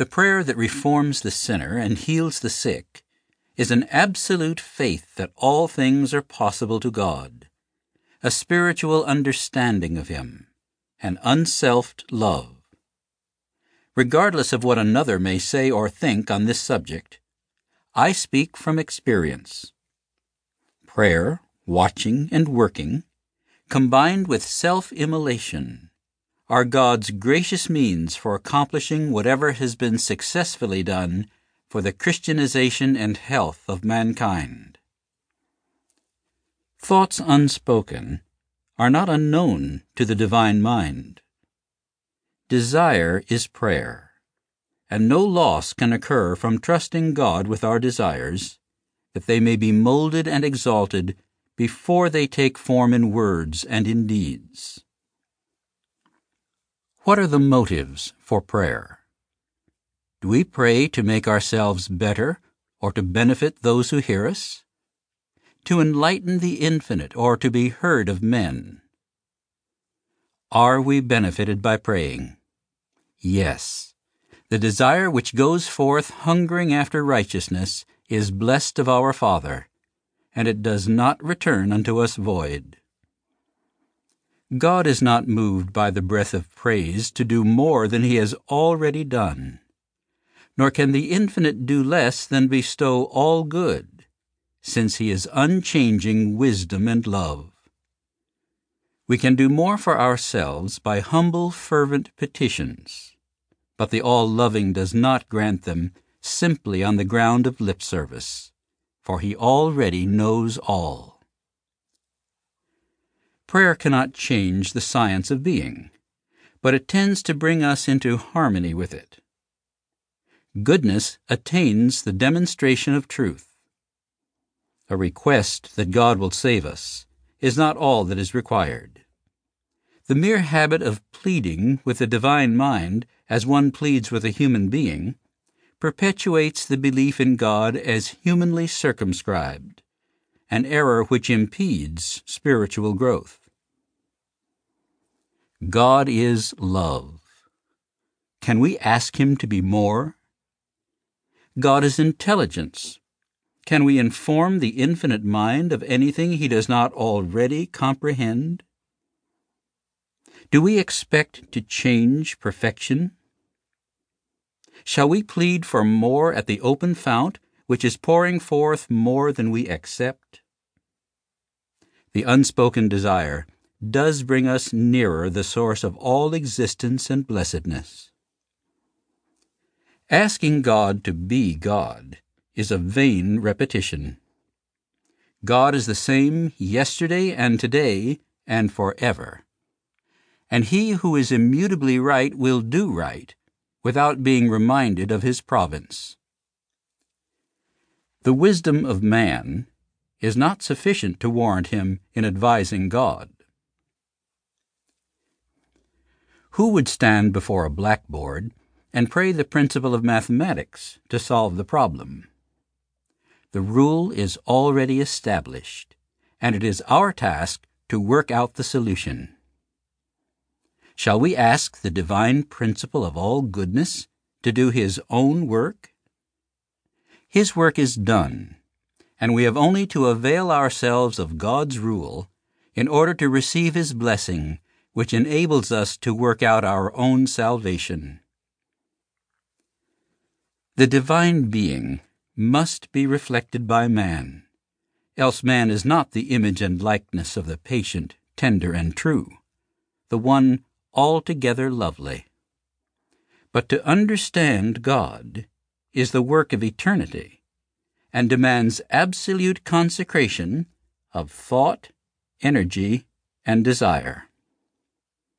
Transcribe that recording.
The prayer that reforms the sinner and heals the sick is an absolute faith that all things are possible to God, a spiritual understanding of Him, an unselfed love. Regardless of what another may say or think on this subject, I speak from experience. Prayer, watching, and working, combined with self immolation, are God's gracious means for accomplishing whatever has been successfully done for the Christianization and health of mankind. Thoughts unspoken are not unknown to the divine mind. Desire is prayer, and no loss can occur from trusting God with our desires, that they may be molded and exalted before they take form in words and in deeds. What are the motives for prayer? Do we pray to make ourselves better or to benefit those who hear us? To enlighten the infinite or to be heard of men? Are we benefited by praying? Yes. The desire which goes forth hungering after righteousness is blessed of our Father, and it does not return unto us void. God is not moved by the breath of praise to do more than he has already done. Nor can the infinite do less than bestow all good, since he is unchanging wisdom and love. We can do more for ourselves by humble, fervent petitions, but the all loving does not grant them simply on the ground of lip service, for he already knows all. Prayer cannot change the science of being, but it tends to bring us into harmony with it. Goodness attains the demonstration of truth. A request that God will save us is not all that is required. The mere habit of pleading with the divine mind as one pleads with a human being perpetuates the belief in God as humanly circumscribed, an error which impedes spiritual growth. God is love. Can we ask Him to be more? God is intelligence. Can we inform the infinite mind of anything He does not already comprehend? Do we expect to change perfection? Shall we plead for more at the open fount, which is pouring forth more than we accept? The unspoken desire does bring us nearer the source of all existence and blessedness. Asking God to be God is a vain repetition. God is the same yesterday and today and forever. And he who is immutably right will do right without being reminded of his province. The wisdom of man is not sufficient to warrant him in advising God. Who would stand before a blackboard and pray the principle of mathematics to solve the problem? The rule is already established, and it is our task to work out the solution. Shall we ask the divine principle of all goodness to do his own work? His work is done, and we have only to avail ourselves of God's rule in order to receive his blessing, which enables us to work out our own salvation. The divine being must be reflected by man, else man is not the image and likeness of the patient, tender, and true, the one altogether lovely. But to understand God is the work of eternity and demands absolute consecration of thought, energy, and desire.